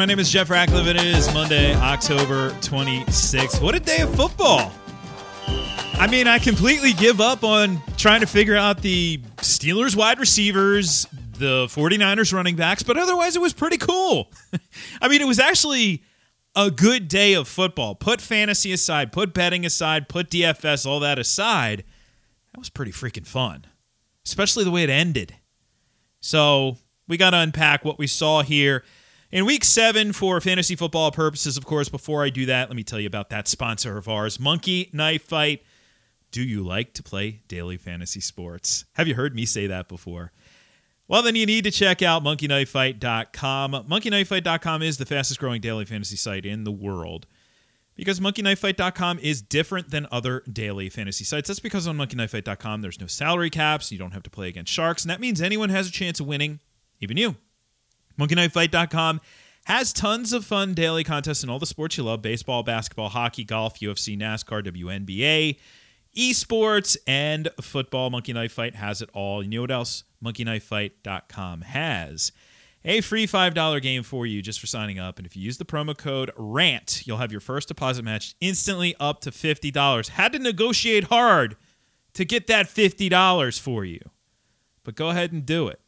My name is Jeff Ratcliffe, and it is Monday, October 26th. What a day of football! I mean, I completely give up on trying to figure out the Steelers wide receivers, the 49ers running backs, but otherwise it was pretty cool. I mean, it was actually a good day of football. Put fantasy aside, put betting aside, put DFS, all that aside. That was pretty freaking fun, especially the way it ended. So we got to unpack what we saw here in week seven for fantasy football purposes. Of course, before I do that, let me tell you about that sponsor of ours, Monkey Knife Fight. Do you like to play daily fantasy sports? Have you heard me say that before? Well, then you need to check out monkeyknifefight.com. Monkeyknifefight.com is the fastest growing daily fantasy site in the world because monkeyknifefight.com is different than other daily fantasy sites. That's because on monkeyknifefight.com there's no salary caps, you don't have to play against sharks, and that means anyone has a chance of winning, even you. Monkeyknifefight.com has tons of fun daily contests in all the sports you love baseball, basketball, hockey, golf, UFC, NASCAR, WNBA esports and football. Monkey Knife Fight has it all. You know what else? MonkeyKnifeFight.com has a free $5 game for you just for signing up. And if you use the promo code RANT, you'll have your first deposit match instantly up to $50. Had to negotiate hard to get that $50 for you. But go ahead and do it.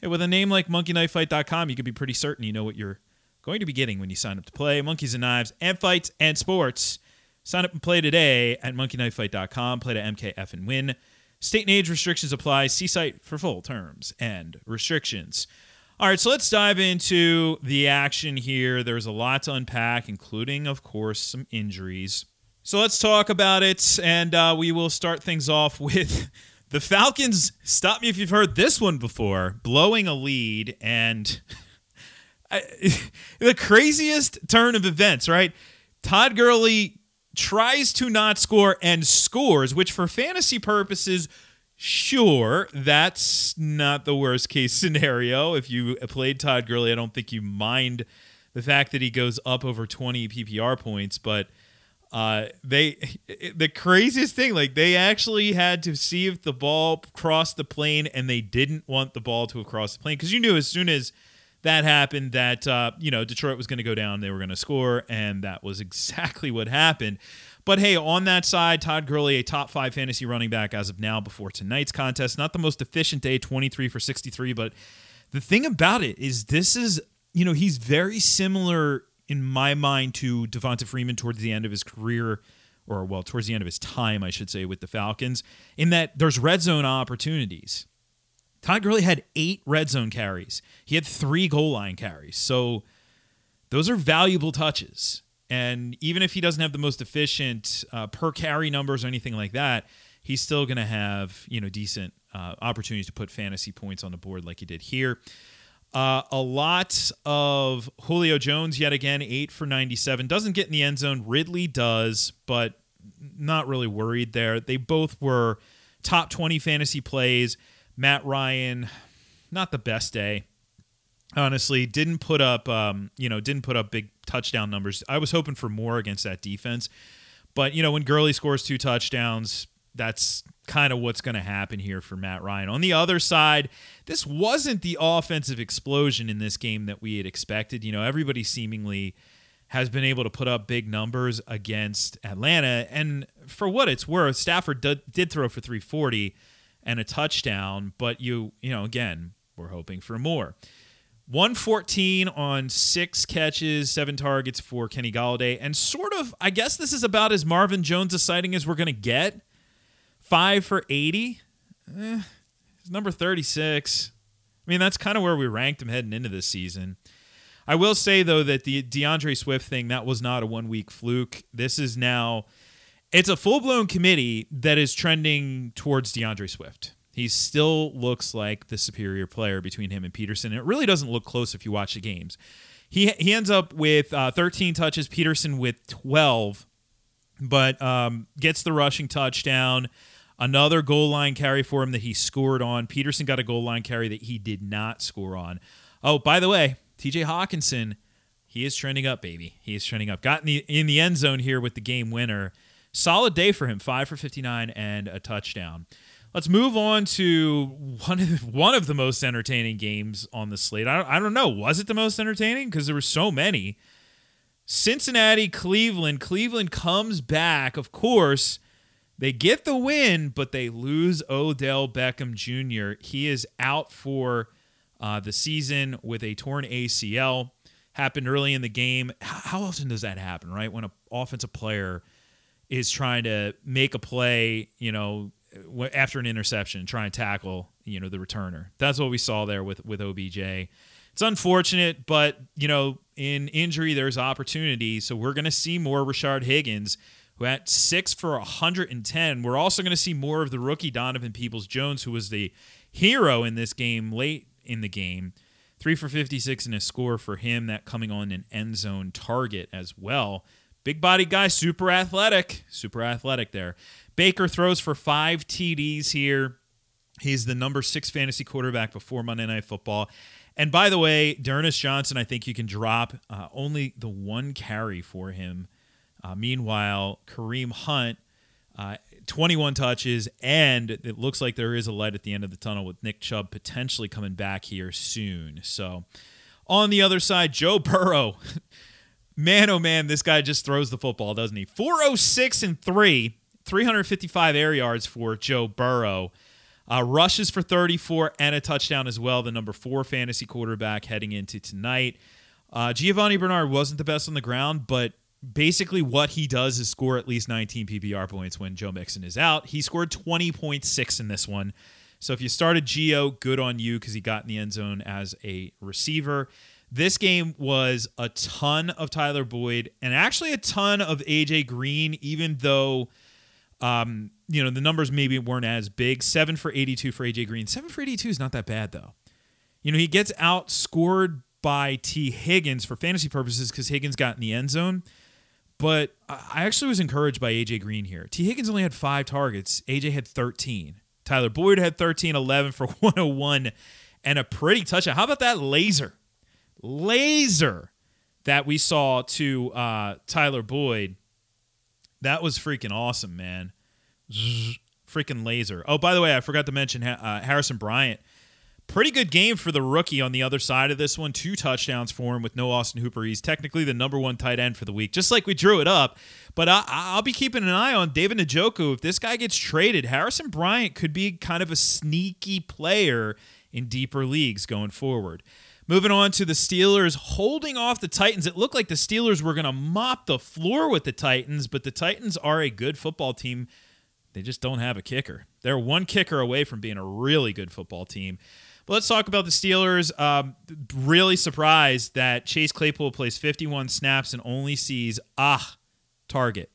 Hey, with a name like monkeyknifefight.com, you can be pretty certain you know what you're going to be getting when you sign up to play Monkeys and Knives and Fights and Sports. Sign up and play today at monkeyknifefight.com. Play to MKF and win. State and age restrictions apply. See site for full terms and restrictions. All right, so let's dive into the action here. There's a lot to unpack, including, of course, some injuries. So let's talk about it, and uh, we will start things off with the Falcons. Stop me if you've heard this one before blowing a lead, and I, the craziest turn of events, right? Todd Gurley tries to not score and scores, which for fantasy purposes, sure, that's not the worst case scenario. If you played Todd Gurley, I don't think you mind the fact that he goes up over 20 PPR points, but uh, they the craziest thing like they actually had to see if the ball crossed the plane and they didn't want the ball to cross the plane because you knew as soon as that happened that uh, you know Detroit was going to go down, they were going to score, and that was exactly what happened. But hey, on that side, Todd Gurley, a top five fantasy running back as of now before tonight's contest. Not the most efficient day, 23 for 63, but the thing about it is this is, you know, he's very similar in my mind to Devonta Freeman towards the end of his career, or well, towards the end of his time, I should say, with the Falcons, in that there's red zone opportunities. Todd Gurley had eight red zone carries. He had three goal line carries. So those are valuable touches. And even if he doesn't have the most efficient uh, per carry numbers or anything like that, he's still going to have you know decent uh, opportunities to put fantasy points on the board like he did here. Uh, a lot of Julio Jones yet again, eight for ninety-seven. Doesn't get in the end zone. Ridley does, but not really worried there. They both were top twenty fantasy plays. Matt Ryan, not the best day. Honestly, didn't put up, um, you know, didn't put up big touchdown numbers. I was hoping for more against that defense, but you know, when Gurley scores two touchdowns, that's kind of what's going to happen here for Matt Ryan. On the other side, this wasn't the offensive explosion in this game that we had expected. You know, everybody seemingly has been able to put up big numbers against Atlanta, and for what it's worth, Stafford did, did throw for 340 and a touchdown, but you, you know, again, we're hoping for more. 114 on six catches, seven targets for Kenny Golladay, and sort of, I guess this is about as Marvin Jones sighting as we're going to get. Five for 80. Eh, number 36. I mean, that's kind of where we ranked him heading into this season. I will say though that the DeAndre Swift thing that was not a one week fluke. This is now it's a full blown committee that is trending towards DeAndre Swift. He still looks like the superior player between him and Peterson. It really doesn't look close if you watch the games. He he ends up with uh, 13 touches, Peterson with 12, but um, gets the rushing touchdown. Another goal line carry for him that he scored on. Peterson got a goal line carry that he did not score on. Oh, by the way, TJ Hockenson, he is trending up, baby. He is trending up. Got in the in the end zone here with the game winner solid day for him, five for 59 and a touchdown. Let's move on to one of the, one of the most entertaining games on the slate. I don't, I don't know. Was it the most entertaining? Because there were so many. Cincinnati, Cleveland. Cleveland comes back. Of course, they get the win, but they lose Odell Beckham Jr. He is out for uh, the season with a torn ACL. Happened early in the game. How often does that happen, right? When an offensive player is trying to make a play, you know, after an interception, try and tackle you know the returner. That's what we saw there with with OBJ. It's unfortunate, but you know in injury there's opportunity. So we're going to see more Rashard Higgins, who at six for 110. We're also going to see more of the rookie Donovan Peoples Jones, who was the hero in this game late in the game. Three for 56 and a score for him. That coming on an end zone target as well. Big body guy, super athletic, super athletic there. Baker throws for five TDs here. He's the number six fantasy quarterback before Monday Night Football. And by the way, D'Ernest Johnson, I think you can drop uh, only the one carry for him. Uh, meanwhile, Kareem Hunt, uh, 21 touches, and it looks like there is a light at the end of the tunnel with Nick Chubb potentially coming back here soon. So, on the other side, Joe Burrow. man, oh man, this guy just throws the football, doesn't he? 406 and 3 355 air yards for Joe Burrow. Uh, rushes for 34 and a touchdown as well. The number four fantasy quarterback heading into tonight. Uh, Giovani Bernard wasn't the best on the ground, but basically what he does is score at least 19 PPR points when Joe Mixon is out. He scored 20.6 in this one. So if you started Geo, good on you because he got in the end zone as a receiver. This game was a ton of Tyler Boyd and actually a ton of AJ Green, even though um, you know, the numbers maybe weren't as big. Seven for 82 for AJ Green. Seven for 82 is not that bad, though. You know, he gets outscored by Tee Higgins for fantasy purposes because Higgins got in the end zone. But I actually was encouraged by AJ Green here. Tee Higgins only had five targets, AJ had 13. Tyler Boyd had 13, 11 for 101, and a pretty touchdown. How about that laser? Laser that we saw to uh, Tyler Boyd that was freaking awesome, man. freaking laser. Oh, by the way, I forgot to mention uh, Harrison Bryant. Pretty good game for the rookie on the other side of this one. Two touchdowns for him with no Austin Hooper. He's technically the number one tight end for the week, just like we drew it up. But I, will be keeping an eye on David Njoku. If this guy gets traded, Harrison Bryant could be kind of a sneaky player in deeper leagues going forward. Moving on to the Steelers holding off the Titans. It looked like the Steelers were going to mop the floor with the Titans, but the Titans are a good football team. They just don't have a kicker. They're one kicker away from being a really good football team. But let's talk about the Steelers. Um, really surprised that Chase Claypool plays 51 snaps and only sees ah target.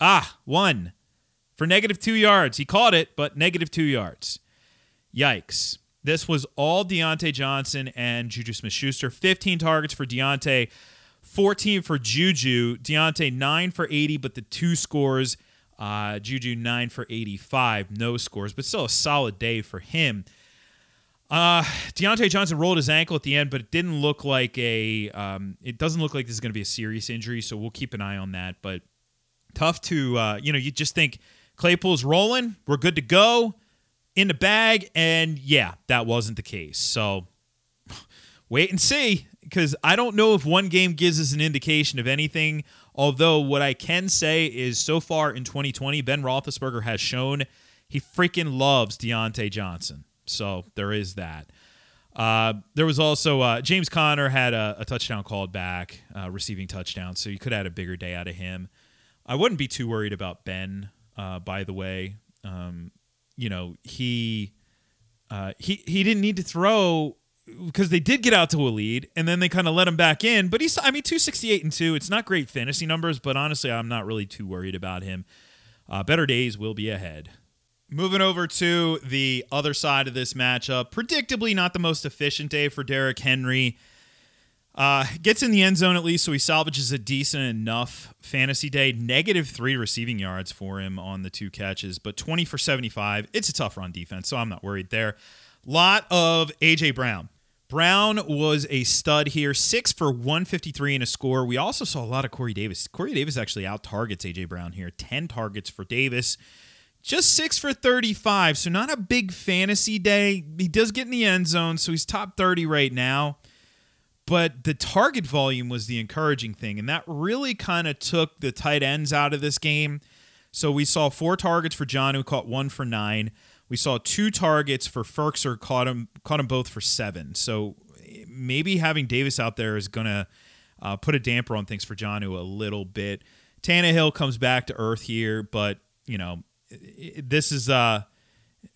Ah, one for negative two yards. He caught it, but negative two yards. Yikes. This was all Diontae Johnson and Juju Smith Schuster. 15 targets for Diontae, 14 for Juju. Diontae, 9 for 80, but the two scores. Uh, Juju, 9 for 85, no scores, but still a solid day for him. Uh, Diontae Johnson rolled his ankle at the end, but it didn't look like a. Um, it doesn't look like this is going to be a serious injury, so we'll keep an eye on that. But tough to, uh, you know, you just think Claypool's rolling, we're good to go in the bag. And yeah, that wasn't the case. So wait and see because I don't know if one game gives us an indication of anything. Although, what I can say is so far in 2020, Ben Roethlisberger has shown he freaking loves Diontae Johnson. So there is that. Uh, there was also uh, James Conner had a, a touchdown called back, uh, receiving touchdown, so you could have had a bigger day out of him. I wouldn't be too worried about Ben, uh, by the way. Um, you know he uh, he he didn't need to throw because they did get out to a lead and then they kind of let him back in. But he's I mean 268 and two. It's not great fantasy numbers, but honestly, I'm not really too worried about him. Uh, better days will be ahead. Moving over to the other side of this matchup, predictably not the most efficient day for Derrick Henry. Uh, gets in the end zone at least, so he salvages a decent enough fantasy day. Negative three receiving yards for him on the two catches, but 20 for 75. It's a tough run defense, so I'm not worried there. Lot of A.J. Brown. Brown was a stud here, six for 153 in a score. We also saw a lot of Corey Davis. Corey Davis actually out targets A.J. Brown here, 10 targets for Davis. Just six for 35. So not a big fantasy day. He does get in the end zone, so he's top 30 right now. But the target volume was the encouraging thing, and that really kind of took the tight ends out of this game. So we saw four targets for John, who caught one for nine. We saw two targets for Firkser, caught him caught him both for seven. So maybe having Davis out there is gonna uh, put a damper on things for Jonnu a little bit. Tannehill comes back to earth here, but you know this is uh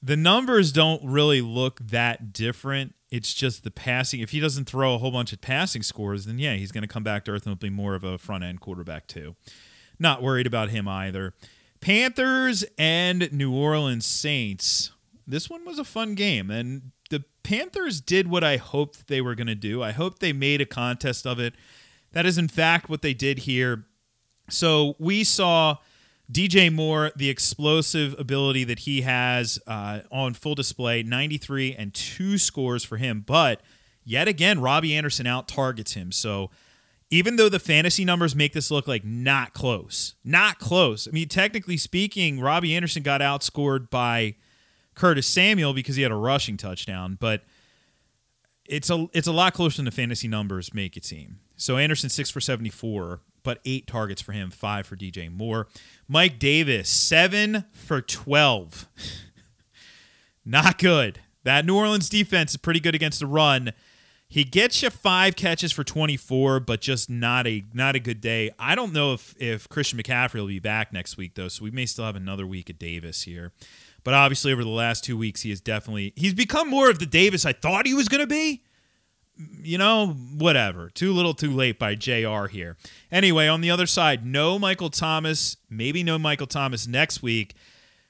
the numbers don't really look that different. It's just the passing. If he doesn't throw a whole bunch of passing scores, then yeah, he's going to come back to earth and be more of a front end quarterback too. Not worried about him either. Panthers and New Orleans Saints. This one was a fun game, and the Panthers did what I hoped they were going to do. I hope they made a contest of it. That is, in fact, what they did here. So we saw DJ Moore, the explosive ability that he has uh, on full display 93 and two scores for him. But yet again, Robbie Anderson out targets him. So even though the fantasy numbers make this look like not close, not close. I mean, technically speaking, Robbie Anderson got outscored by Curtis Samuel because he had a rushing touchdown, but it's a it's a lot closer than the fantasy numbers make it seem. So Anderson six for seventy four, but eight targets for him, five for DJ Moore. Mike Davis seven for twelve, not good. That New Orleans defense is pretty good against the run. He gets you five catches for 24, but just not a not a good day. I don't know if if Christian McCaffrey will be back next week though, so we may still have another week of Davis here. But obviously, over the last two weeks, he has definitely he's become more of the Davis I thought he was going to be. You know, whatever. Too little, too late by Jr. Here. Anyway, on the other side, no Michael Thomas. Maybe no Michael Thomas next week.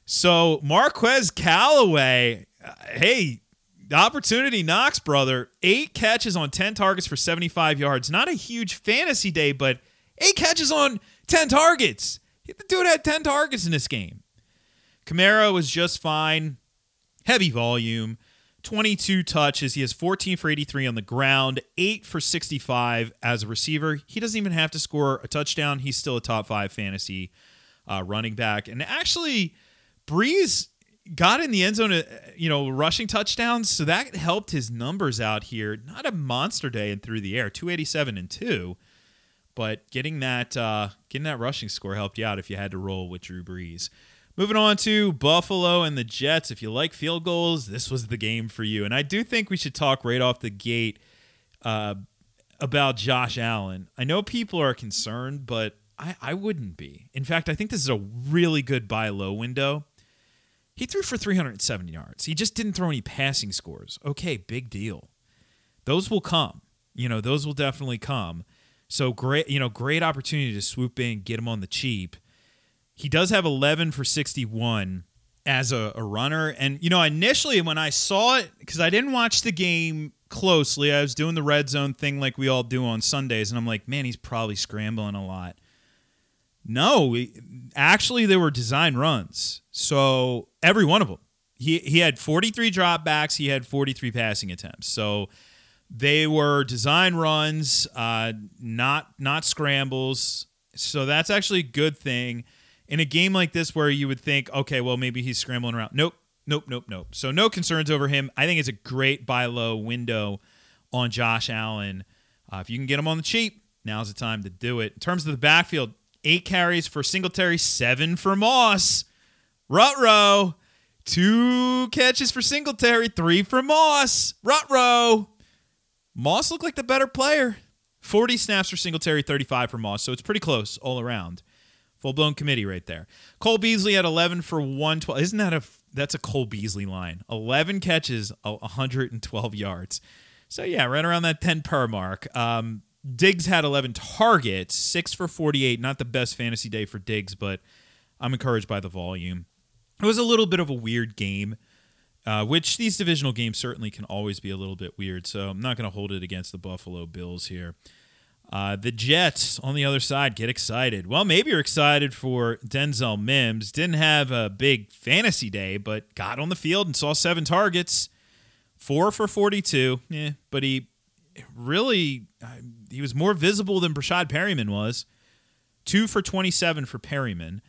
So Marquez Callaway, uh, hey, the opportunity knocks, brother. Eight catches on 10 targets for 75 yards. Not a huge fantasy day, but eight catches on 10 targets. The dude had 10 targets in this game. Kamara was just fine. Heavy volume. 22 touches. He has 14 for 83 on the ground, 8 for 65 as a receiver. He doesn't even have to score a touchdown. He's still a top five fantasy uh, running back. And actually, Brees got in the end zone, uh, you know, rushing touchdowns. So that helped his numbers out here. Not a monster day and through the air, 287 and 2. But getting that uh, getting that rushing score helped you out if you had to roll with Drew Brees. Moving on to Buffalo and the Jets. If you like field goals, this was the game for you. And I do think we should talk right off the gate uh, about Josh Allen. I know people are concerned, but I, I wouldn't be. In fact, I think this is a really good buy low window he threw for 370 yards. He just didn't throw any passing scores. Okay, big deal. Those will come. You know, those will definitely come. So great, you know, great opportunity to swoop in, get him on the cheap. He does have 11 for 61 as a, a runner. And, you know, initially when I saw it, because I didn't watch the game closely, I was doing the red zone thing like we all do on Sundays. And I'm like, man, he's probably scrambling a lot. No, actually, they were design runs. So every one of them. He, he had 43 dropbacks. He had 43 passing attempts. So they were design runs, uh, not not scrambles. So that's actually a good thing in a game like this where you would think, okay, well maybe he's scrambling around. Nope, nope, nope, nope. So no concerns over him. I think it's a great buy low window on Josh Allen. Uh, if you can get him on the cheap, now's the time to do it. In terms of the backfield, eight carries for Singletary, seven for Moss. Rutro, two catches for Singletary, three for Moss. Rutro. Moss looked like the better player. 40 snaps for Singletary, 35 for Moss. So it's pretty close all around. Full blown committee right there. Cole Beasley had 11 for 112. Isn't that a that's a Cole Beasley line? 11 catches, 112 yards. So yeah, right around that 10 per mark. Um, Diggs had 11 targets, six for 48. Not the best fantasy day for Diggs, but I'm encouraged by the volume. It was a little bit of a weird game, uh, which these divisional games certainly can always be a little bit weird. So I'm not going to hold it against the Buffalo Bills here. Uh, the Jets on the other side get excited. Well, maybe you're excited for Denzel Mims. Didn't have a big fantasy day, but got on the field and saw seven targets, four for 42. Yeah, but he really uh, he was more visible than Breshad Perriman was. Two for 27 for Perriman.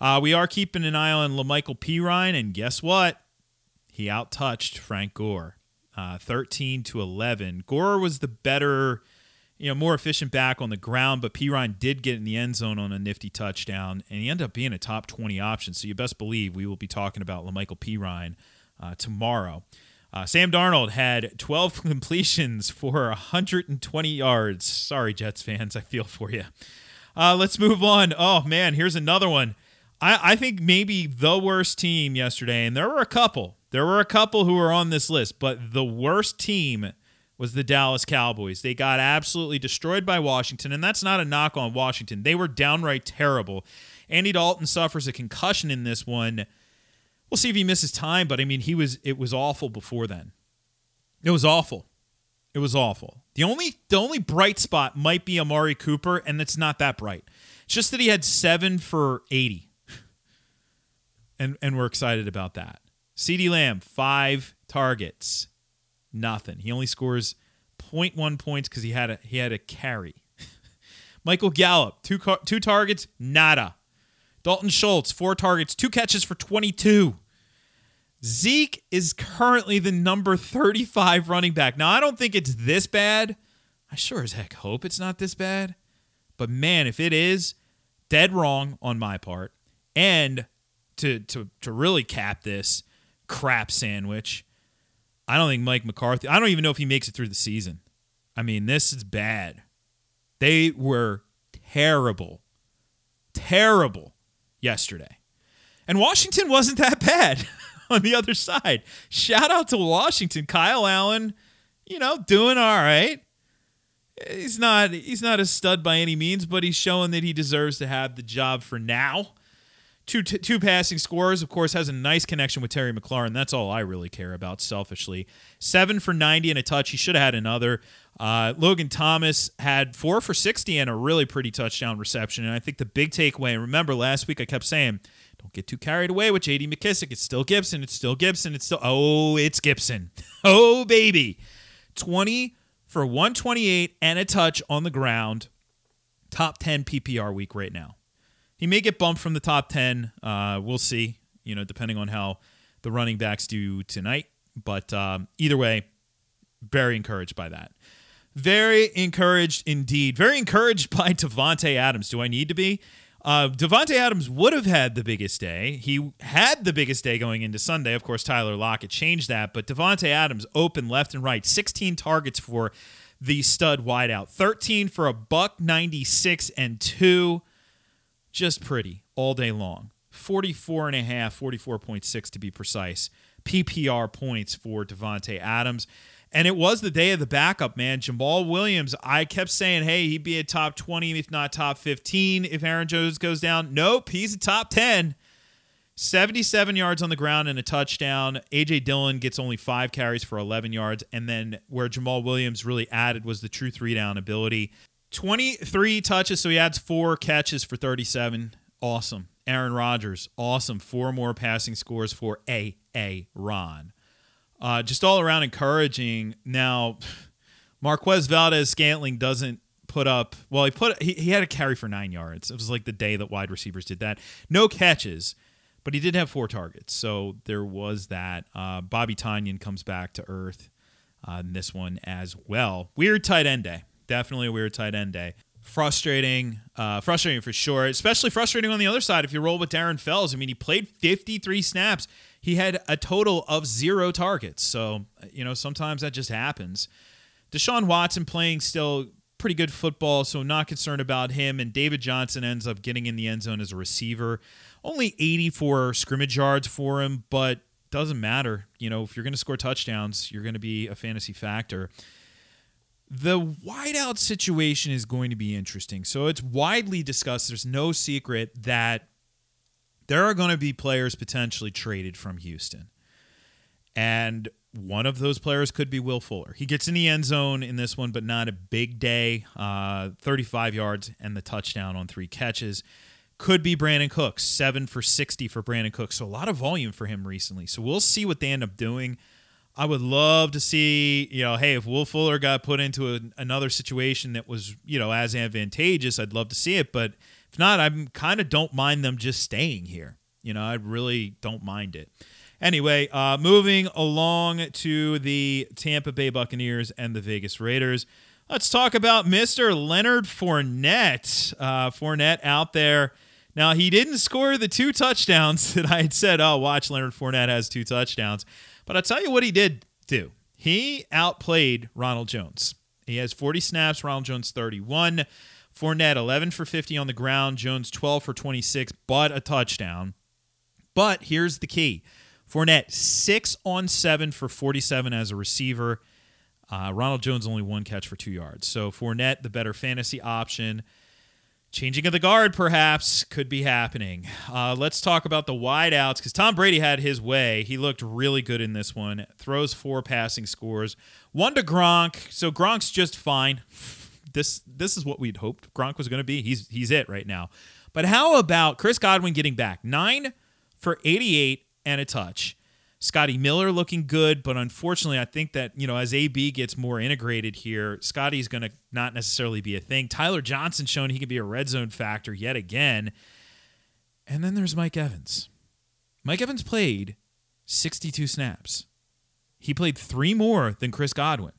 Uh, we are keeping an eye on La'Mical Perine, and guess what? He outtouched Frank Gore, uh, 13 to 11. Gore was the better, you know, more efficient back on the ground, but Perine did get in the end zone on a nifty touchdown, and he ended up being a top 20 option. So you best believe we will be talking about La'Mical Perine uh, tomorrow. Uh, Sam Darnold had 12 completions for 120 yards. Sorry, Jets fans, I feel for you. Uh, let's move on. Oh man, here's another one. I, I think maybe the worst team yesterday, and there were a couple. There were a couple who were on this list, but the worst team was the Dallas Cowboys. They got absolutely destroyed by Washington, and that's not a knock on Washington. They were downright terrible. Andy Dalton suffers a concussion in this one. We'll see if he misses time, but I mean, he was it was awful before then. It was awful. It was awful. The only the only bright spot might be Amari Cooper, and it's not that bright. It's just that he had seven for eighty, and and we're excited about that. CeeDee Lamb five targets, nothing. He only scores 0.1 points because he had a he had a carry. Michael Gallup two car, two targets, nada. Dalton Schultz four targets, two catches for twenty two. Zeke is currently the number 35 running back. Now, I don't think it's this bad. I sure as heck hope it's not this bad. But man, if it is, dead wrong on my part. And to to to really cap this crap sandwich, I don't think Mike McCarthy, I don't even know if he makes it through the season. I mean, this is bad. They were terrible. Terrible yesterday. And Washington wasn't that bad. on the other side. Shout out to Washington. Kyle Allen, you know, doing all right. He's not he's not a stud by any means, but he's showing that he deserves to have the job for now. Two t- two passing scores, of course, has a nice connection with Terry McLaurin. That's all I really care about, selfishly. Seven for 90 and a touch. He should have had another. Uh, Logan Thomas had four for 60 and a really pretty touchdown reception. And I think the big takeaway, remember last week I kept saying – don't get too carried away with J.D. McKissic. It's still Gibson. It's still Gibson. It's still oh, it's Gibson. Oh baby, twenty for one twenty eight and a touch on the ground. Top ten PPR week right now. He may get bumped from the top ten. Uh, we'll see. You know, depending on how the running backs do tonight. But um, either way, very encouraged by that. Very encouraged indeed. Very encouraged by Davante Adams. Do I need to be? Uh, Davante Adams would have had the biggest day. He had the biggest day going into Sunday. Of course, Tyler Lockett changed that, but Davante Adams open left and right, 16 targets for the stud wideout, 13 for a buck 96 and two. Just pretty all day long. 44 and a half, 44.6 to be precise. PPR points for Davante Adams. And it was the day of the backup, man. Jamaal Williams, I kept saying, hey, he'd be a top 20, if not top 15, if Aaron Jones goes down. Nope, he's a top 10. 77 yards on the ground and a touchdown. AJ Dillon gets only five carries for 11 yards. And then where Jamaal Williams really added was the true three down ability. 23 touches, so he adds four catches for 37. Awesome. Aaron Rodgers, awesome. Four more passing scores for A. A. Ron uh, just all around encouraging. Now, Marquez Valdes Scantling doesn't put up. Well, he put he, he had a carry for nine yards. It was like the day that wide receivers did that. No catches, but he did have four targets. So there was that. Uh, Bobby Tonyan comes back to earth uh, in this one as well. Weird tight end day. Definitely a weird tight end day. Frustrating, uh, frustrating for sure. Especially frustrating on the other side if you roll with Darren Fells. I mean, he played 53 snaps he had a total of zero targets. So, you know, sometimes that just happens. Deshaun Watson playing still pretty good football, so not concerned about him. And David Johnson ends up getting in the end zone as a receiver. Only 84 scrimmage yards for him, but doesn't matter. You know, if you're going to score touchdowns, you're going to be a fantasy factor. The wideout situation is going to be interesting. So it's widely discussed. There's no secret that there are going to be players potentially traded from Houston. And one of those players could be Will Fuller. He gets in the end zone in this one, but not a big day. Uh, 35 yards and the touchdown on three catches. Could be Brandin Cooks, seven for 60 for Brandin Cooks. So a lot of volume for him recently. So we'll see what they end up doing. I would love to see, you know, hey, if Will Fuller got put into a, another situation that was, you know, as advantageous, I'd love to see it. But If not, I'm kind of don't mind them just staying here. You know, I really don't mind it. Anyway, uh, moving along to the Tampa Bay Buccaneers and the Vegas Raiders. Let's talk about Mr. Leonard Fournette. Uh, Fournette out there. Now, he didn't score the two touchdowns that I had said, oh, watch, Leonard Fournette has two touchdowns. But I'll tell you what he did do. He outplayed Ronald Jones. He has 40 snaps, Ronald Jones 31. Fournette 11 for 50 on the ground, Jones 12 for 26, but a touchdown. But here's the key Fournette, six on seven for 47 as a receiver. Uh, Ronald Jones only one catch for two yards. So Fournette, the better fantasy option. Changing of the guard, perhaps, could be happening. Uh, let's talk about the wideouts because Tom Brady had his way. He looked really good in this one. Throws four passing scores, one to Gronk. So Gronk's just fine. This this is what we'd hoped Gronk was going to be. He's he's it right now. But how about Chris Godwin getting back nine for 88 and a touch. Scotty Miller looking good, but unfortunately, I think that, you know, as AB gets more integrated here, Scotty's going to not necessarily be a thing. Tyler Johnson showing he can be a red zone factor yet again. And then there's Mike Evans. Mike Evans played 62 snaps. He played three more than Chris Godwin.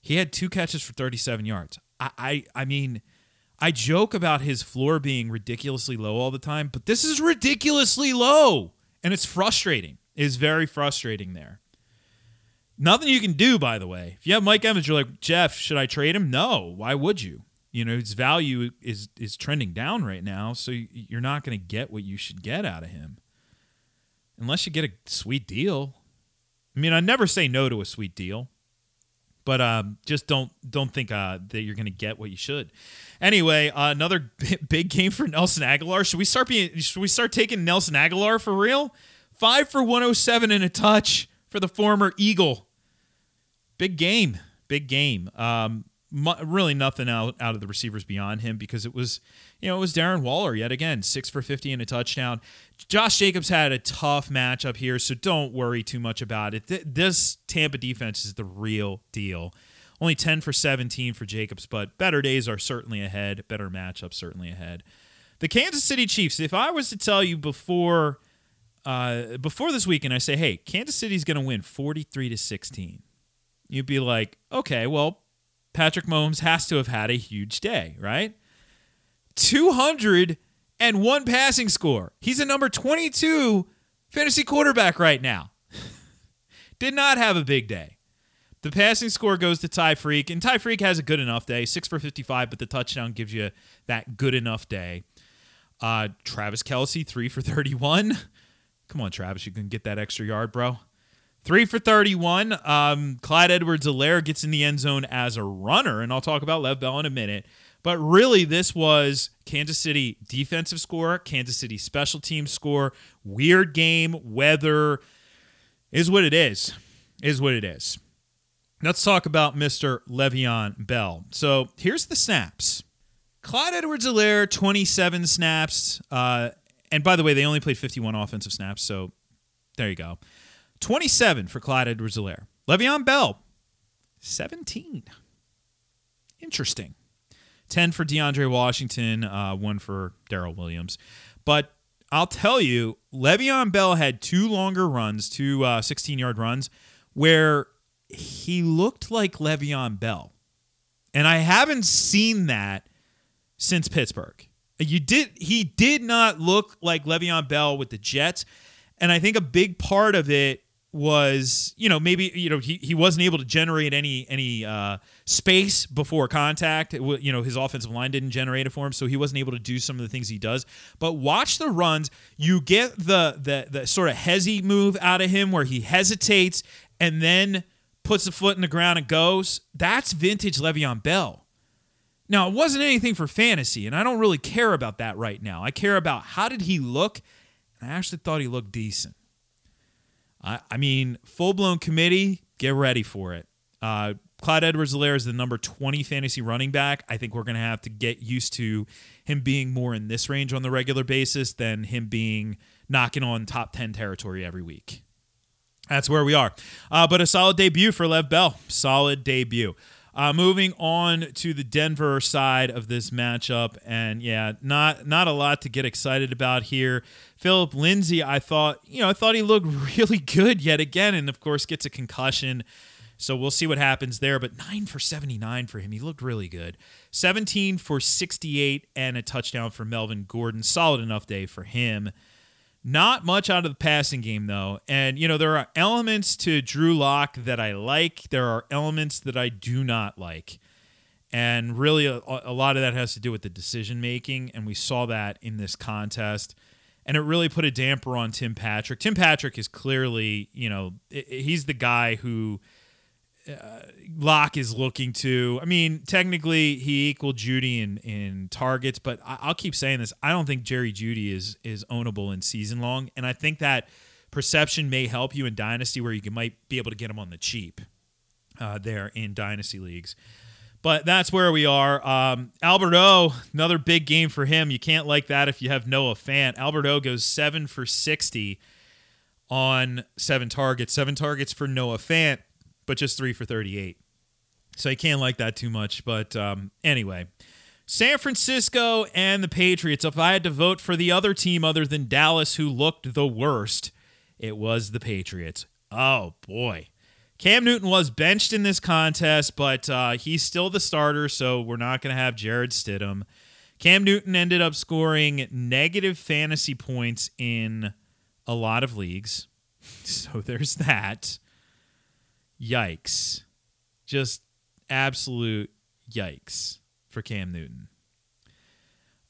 He had two catches for 37 yards. I, I, I mean, I joke about his floor being ridiculously low all the time, but this is ridiculously low. And it's frustrating. Is very frustrating there. Nothing you can do, by the way. If you have Mike Evans, you're like, Jeff, should I trade him? No. Why would you? You know, his value is is trending down right now, so you're not going to get what you should get out of him. Unless you get a sweet deal. I mean, I never say no to a sweet deal but um, just don't don't think uh, that you're going to get what you should. Anyway, uh, another big game for Nelson Agholor. Should we start being? Should we start taking Nelson Agholor for real? Five for 107 and a touch for the former Eagle. Big game, big game. Um, really nothing out out of the receivers beyond him because it was you know it was Darren Waller yet again six for 50 and a touchdown. Josh Jacobs had a tough matchup here, so don't worry too much about it. this Tampa defense is the real deal. Only 10 for 17 for Jacobs, but better days are certainly ahead. Better matchups certainly ahead. The Kansas City Chiefs. If I was to tell you before uh, before this weekend, I say, hey, Kansas City's going to win 43 to 16. You'd be like, okay, well, Patrick Mahomes has to have had a huge day, right? 201 passing score. He's a number 22 fantasy quarterback right now. Did not have a big day. The passing score goes to Ty Freak, and Ty Freak has a good enough day, six for 55, but the touchdown gives you that good enough day. Uh, Travis Kelce, three for 31. Come on, Travis, you can get that extra yard, bro. Three for 31. Um, Clyde Edwards Helaire gets in the end zone as a runner, and I'll talk about Lev Bell in a minute. But really, this was Kansas City defensive score, Kansas City special team score, weird game, weather is what it is. Is what it is. Let's talk about Mr. Le'Veon Bell. So here's the snaps. Clyde Edwards Helaire, 27 snaps. Uh, and by the way, they only played 51 offensive snaps. So there you go. 27 for Clyde Edwards Helaire. Le'Veon Bell, 17. Interesting. 10 for DeAndre Washington, uh, one for Darrel Williams. But I'll tell you, Le'Veon Bell had two longer runs, two 16 uh, yard runs, where he looked like Le'Veon Bell. And I haven't seen that since Pittsburgh. You did he did not look like Le'Veon Bell with the Jets. And I think a big part of it was you know maybe you know he, he wasn't able to generate any any uh, space before contact. You know his offensive line didn't generate it for him so he wasn't able to do some of the things he does. But watch the runs. You get the the, the sort of hezzy move out of him where he hesitates and then puts the foot in the ground and goes. That's vintage Le'Veon Bell now it wasn't anything for fantasy and I don't really care about that right now I care about how did he look and I actually thought he looked decent I, I mean, full blown committee, get ready for it. Uh, Clyde Edwards Helaire is the number 20 fantasy running back. I think we're going to have to get used to him being more in this range on the regular basis than him being knocking on top 10 territory every week. That's where we are. Uh, but a solid debut for Lev Bell. Solid debut. Uh, moving on to the Denver side of this matchup, and yeah, not not a lot to get excited about here. Phillip Lindsay, I thought, you know, I thought he looked really good yet again, and of course gets a concussion. So we'll see what happens there. But nine for 79 for him. He looked really good. 17 for 68 and a touchdown for Melvin Gordon. Solid enough day for him. Not much out of the passing game, though. And, you know, there are elements to Drew Lock that I like, there are elements that I do not like. And really, a, a lot of that has to do with the decision making. And we saw that in this contest. And it really put a damper on Tim Patrick. Tim Patrick is clearly, you know, he's the guy who uh, Lock is looking to. I mean, technically he equaled Jeudy in, in targets, but I, will keep saying this. I don't think Jerry Jeudy is is ownable in season long, and I think that perception may help you in dynasty where you can, might be able to get him on the cheap uh, there in dynasty leagues. But that's where we are. Um, another big game for him. You can't like that if you have Noah Fant. Albert O goes seven for sixty on seven targets. Seven targets for Noah Fant but just three for 38. So I can't like that too much. But um, anyway, San Francisco and the Patriots. If I had to vote for the other team other than Dallas who looked the worst, it was the Patriots. Oh, boy. Cam Newton was benched in this contest, but uh, he's still the starter, so we're not going to have Jarrett Stidham. Cam Newton ended up scoring negative fantasy points in a lot of leagues. So there's that yikes. Just absolute yikes for Cam Newton.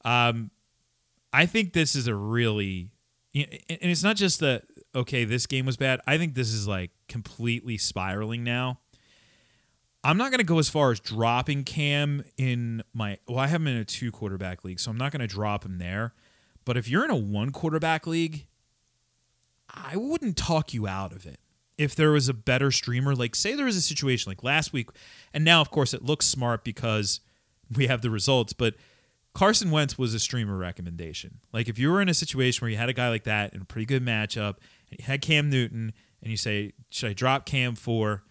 Um, I think this is a really, and it's not just that, okay, this game was bad. I think this is like completely spiraling now. I'm not going to go as far as dropping Cam in my, well, I have him in a two quarterback league, so I'm not going to drop him there. But if you're in a one quarterback league, I wouldn't talk you out of it if there was a better streamer, like say there was a situation like last week, and now of course it looks smart because we have the results, but Carson Wentz was a streamer recommendation. Like if you were in a situation where you had a guy like that in a pretty good matchup, and you had Cam Newton, and you say, should I drop Cam for?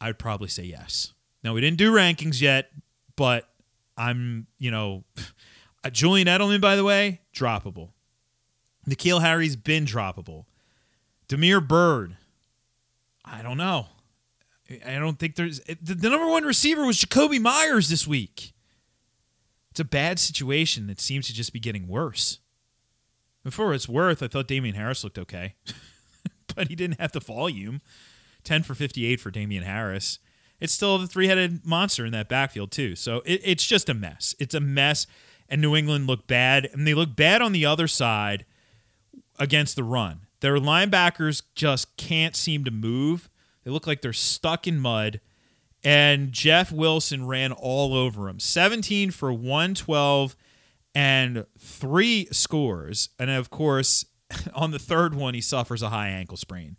I'd probably say yes. Now we didn't do rankings yet, but I'm, you know, uh, Julian Edelman, by the way, droppable. N'Keal Harry's been droppable. Damiere Byrd, I don't know. I don't think there's the, number one receiver was Jakobi Meyers this week. It's a bad situation that seems to just be getting worse. Before it's worth, I thought Damien Harris looked okay, but he didn't have the volume. 10 for 58 for Damien Harris. It's still the three headed monster in that backfield, too. So it, it's just a mess. It's a mess. And New England looked bad. And they look bad on the other side against the run. Their linebackers just can't seem to move. They look like they're stuck in mud. And Jeff Wilson ran all over him 17 for 112 and three scores. And of course, on the third one, he suffers a high ankle sprain.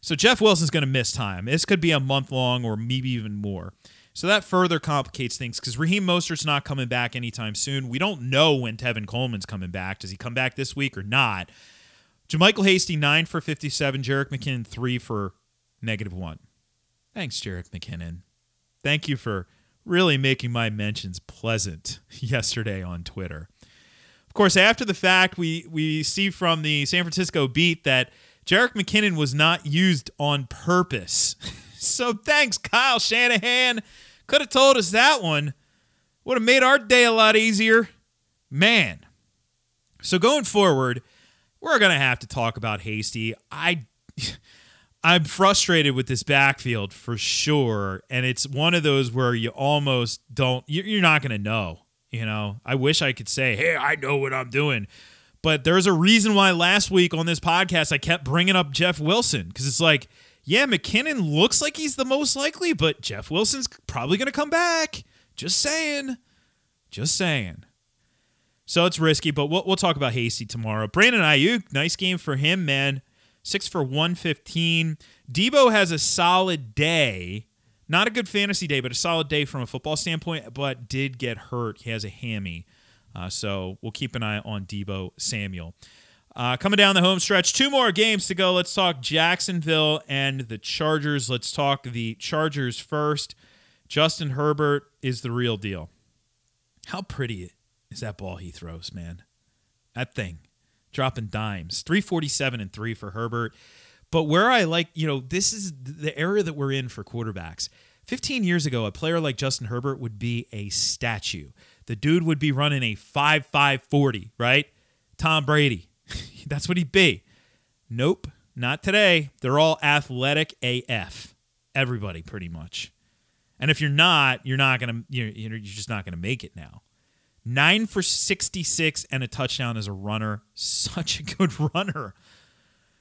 So Jeff Wilson's going to miss time. This could be a month long or maybe even more. So that further complicates things because Raheem Mostert's not coming back anytime soon. We don't know when Tevin Coleman's coming back. Does he come back this week or not? JaMycal Hasty, 9 for 57. Jerick McKinnon, 3 for negative 1. Thanks, Jerick McKinnon. Thank you for really making my mentions pleasant yesterday on Twitter. Of course, after the fact, we, we see from the San Francisco beat that Jerick McKinnon was not used on purpose. so thanks, Kyle Shanahan. Could have told us that one. Would have made our day a lot easier. Man. So going forward, we're going to have to talk about Hasty. I I'm frustrated with this backfield for sure, and it's one of those where you almost don't you're not going to know, you know. I wish I could say, "Hey, I know what I'm doing." But there's a reason why last week on this podcast I kept bringing up Jeff Wilson cuz it's like, yeah, McKinnon looks like he's the most likely, but Jeff Wilson's probably going to come back. Just saying. Just saying. So it's risky, but we'll, we'll talk about Hasty tomorrow. Brandon Aiyuk, nice game for him, man. Six for 115. Deebo has a solid day. Not a good fantasy day, but a solid day from a football standpoint, but did get hurt. He has a hammy. Uh, so we'll keep an eye on Deebo Samuel. Uh, coming down the home stretch, two more games to go. Let's talk Jacksonville and the Chargers. Let's talk the Chargers first. Justin Herbert is the real deal. How pretty is that ball he throws, man? That thing dropping dimes. 347 and 3 for Herbert. But where I like, you know, this is the area that we're in for quarterbacks. 15 years ago, a player like Justin Herbert would be a statue. The dude would be running a 5 5 40, right? Tom Brady. That's what he'd be. Nope, not today. They're all athletic AF. Everybody, pretty much. And if you're not, you're not gonna you're you're just not gonna make it now. Nine for 66 and a touchdown as a runner. Such a good runner.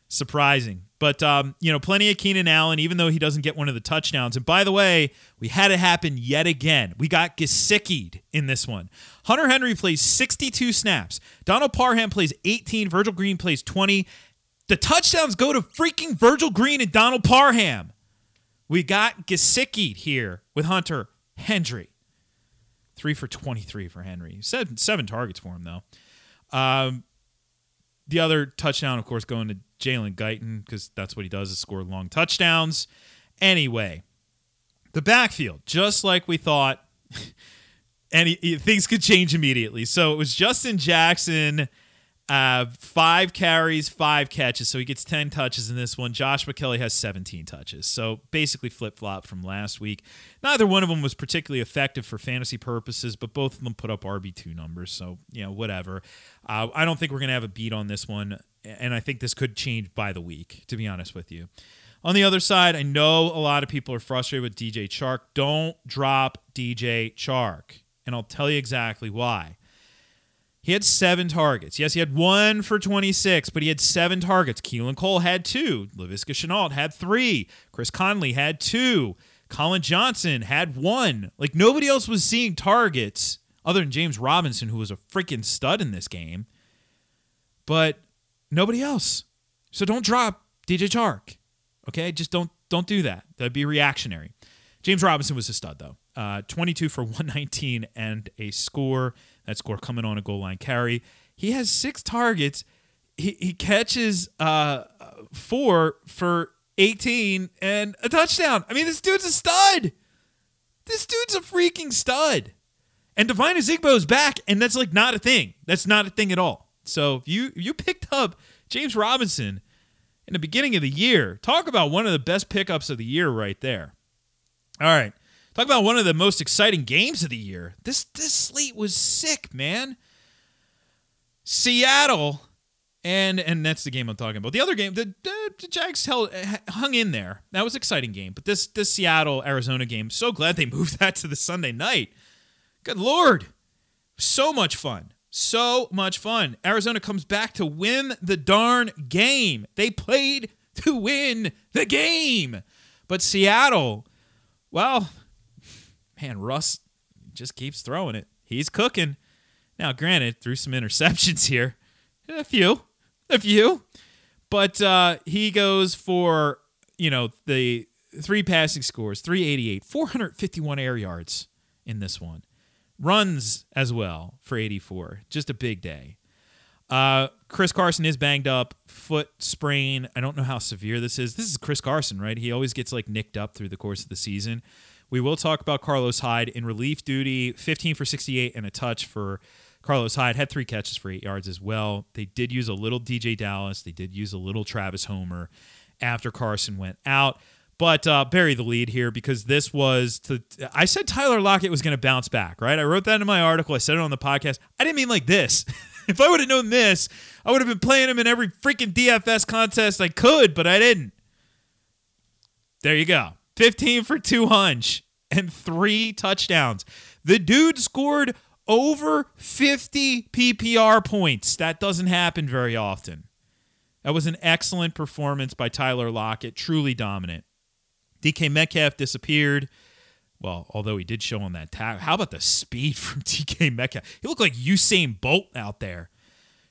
Surprising. But, um, you know, plenty of Keenan Allen, even though he doesn't get one of the touchdowns. And by the way, we had it happen yet again. We got Gesickied in this one. Hunter Henry plays 62 snaps. Donald Parham plays 18. Virgil Green plays 20. The touchdowns go to freaking Virgil Green and Donald Parham. We got Gesickied here with Hunter Henry. Three for 23 for Henry. Seven, seven targets for him, though. Um, the other touchdown, of course, going to Jalen Guyton because that's what he does is score long touchdowns. Anyway, the backfield, just like we thought, and he, he, things could change immediately. So it was Justin Jackson uh, five carries, five catches. So he gets 10 touches in this one. Joshua Kelley has 17 touches. So basically flip flop from last week. Neither one of them was particularly effective for fantasy purposes, but both of them put up RB2 numbers. So, you know, whatever. Uh, I don't think we're going to have a beat on this one. And I think this could change by the week, to be honest with you. On the other side, I know a lot of people are frustrated with DJ Chark. Don't drop DJ Chark. And I'll tell you exactly why. He had seven targets. Yes, he had one for 26, but he had seven targets. Keelan Cole had two. Laviska Shenault had three. Chris Conley had two. Collin Johnson had one. Like nobody else was seeing targets other than James Robinson, who was a freaking stud in this game. But nobody else. So don't drop DJ Chark. Okay? Just don't don't do that. That'd be reactionary. James Robinson was a stud though. Uh, 22 for 119 and a score. That score coming on a goal line carry. He has six targets. He, he catches uh, four for 18 and a touchdown. I mean, this dude's a stud. This dude's a freaking stud. And Ozigbo is back, and that's like not a thing. That's not a thing at all. So if you if you picked up James Robinson in the beginning of the year, talk about one of the best pickups of the year right there. All right. Talk about one of the most exciting games of the year. This this slate was sick, man. Seattle, and and that's the game I'm talking about. The other game, the, the, Jags held, eh, hung in there. That was an exciting game. But this this Seattle Arizona game, so glad they moved that to the Sunday night. Good lord, so much fun. So much fun. Arizona comes back to win the darn game. They played to win the game. But Seattle, well, man, Russ just keeps throwing it. He's cooking. Now, granted, threw some interceptions here, a few, a few, but uh, he goes for you know the three passing scores, 388, 451 air yards in this one, runs as well for 84. Just a big day. Uh, Chris Carson is banged up, foot sprain. I don't know how severe this is. This is Chris Carson, right? He always gets like nicked up through the course of the season. We will talk about Carlos Hyde in relief duty, 15 for 68 and a touch for Carlos Hyde. Had three catches for eight yards as well. They did use a little DeeJay Dallas. They did use a little Travis Homer after Carson went out. But uh, bury the lead here because this was to. I said Tyler Lockett was going to bounce back, right? I wrote that in my article. I said it on the podcast. I didn't mean like this. if I would have known this, I would have been playing him in every freaking DFS contest I could, but I didn't. There you go. 15 for 200 and three touchdowns. The dude scored over 50 PPR points. That doesn't happen very often. That was an excellent performance by Tyler Lockett, truly dominant. DK Metcalf disappeared. Well, although he did show on that tag. How about the speed from DK Metcalf? He looked like Usain Bolt out there.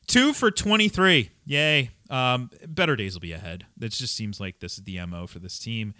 Two for 23. Yay. Um, better days will be ahead. It just seems like this is the MO for this team.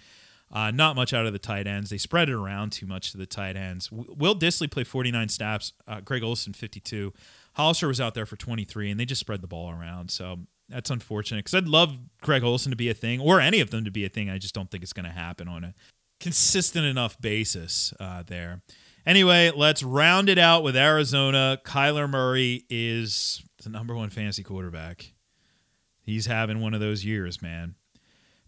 Uh, not much out of the tight ends. They spread it around too much to the tight ends. Will Dissly played 49 snaps. Uh, Greg Olsen 52. Hollister was out there for 23, and they just spread the ball around. So that's unfortunate because I'd love Greg Olsen to be a thing or any of them to be a thing. I just don't think it's going to happen on a consistent enough basis uh, there. Anyway, let's round it out with Arizona. Kyler Murray is the number one fantasy quarterback. He's having one of those years, man.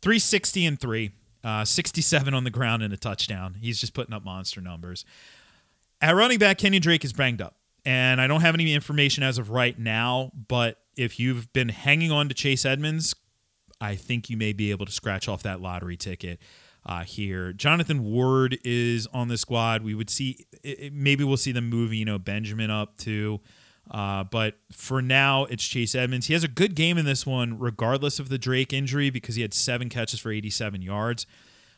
360 and 3, uh, 67 on the ground and a touchdown. He's just putting up monster numbers. At running back, Kenyan Drake is banged up. And I don't have any information as of right now, but if you've been hanging on to Chase Edmonds, I think you may be able to scratch off that lottery ticket uh, here. Jonathan Ward is on the squad. We would see it, maybe we'll see them move, you know, Benjamin up too. Uh, but for now, it's Chase Edmonds. He has a good game in this one, regardless of the Drake injury, because he had seven catches for 87 yards,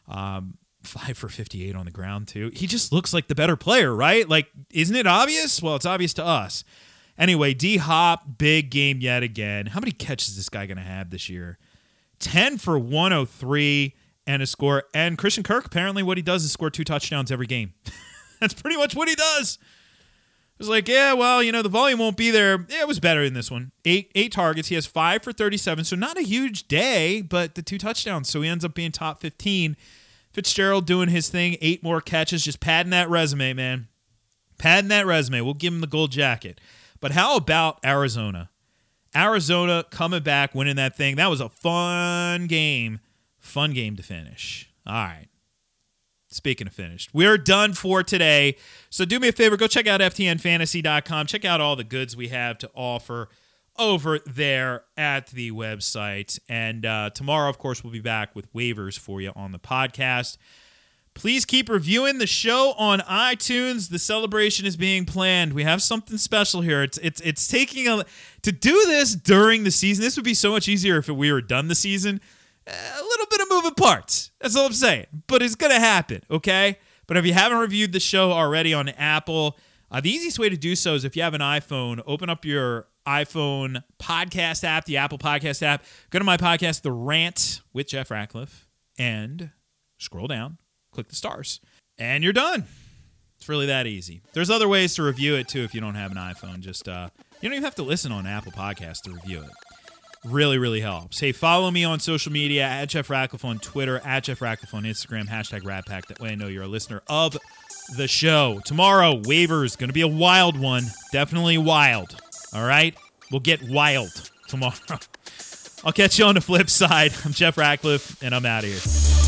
um, five for 58 on the ground, too. He just looks like the better player, right? Like, isn't it obvious? Well, it's obvious to us. Anyway, D Hop, big game yet again. How many catches is this guy going to have this year? 10 for 103 and a score. And Christian Kirk, apparently, what he does is score two touchdowns every game. That's pretty much what he does. Was like, yeah, well, you know, the volume won't be there. Yeah, it was better in this one. Eight eight targets. He has five for 37, so not a huge day, but the two touchdowns. So he ends up being top 15. Fitzgerald doing his thing, eight more catches, just padding that resume, man. Padding that resume. We'll give him the gold jacket. But how about Arizona? Arizona coming back, winning that thing. That was a fun game. Fun game to finish. All right. Speaking of finished, we're done for today. So do me a favor, go check out FTNFantasy.com. Check out all the goods we have to offer over there at the website. And uh, tomorrow, of course, we'll be back with waivers for you on the podcast. Please keep reviewing the show on iTunes. The celebration is being planned. We have something special here. It's it's it's taking a to do this during the season. This would be so much easier if we were done the season a little bit of moving parts. That's all I'm saying. But it's going to happen, okay? But if you haven't reviewed the show already on Apple, uh, the easiest way to do so is if you have an iPhone, open up your iPhone podcast app, the Apple Podcast app, go to my podcast, The Rant with Jeff Ratcliffe, and scroll down, click the stars, and you're done. It's really that easy. There's other ways to review it too if you don't have an iPhone. Just uh, you don't even have to listen on Apple Podcasts to review it really, really helps. Hey, follow me on social media at Jeff Ratcliffe on Twitter, at Jeff Ratcliffe on Instagram, hashtag RatPack. That way I know you're a listener of the show. Tomorrow, waivers, going to be a wild one. Definitely wild. All right? We'll get wild tomorrow. I'll catch you on the flip side. I'm Jeff Ratcliffe, and I'm out of here.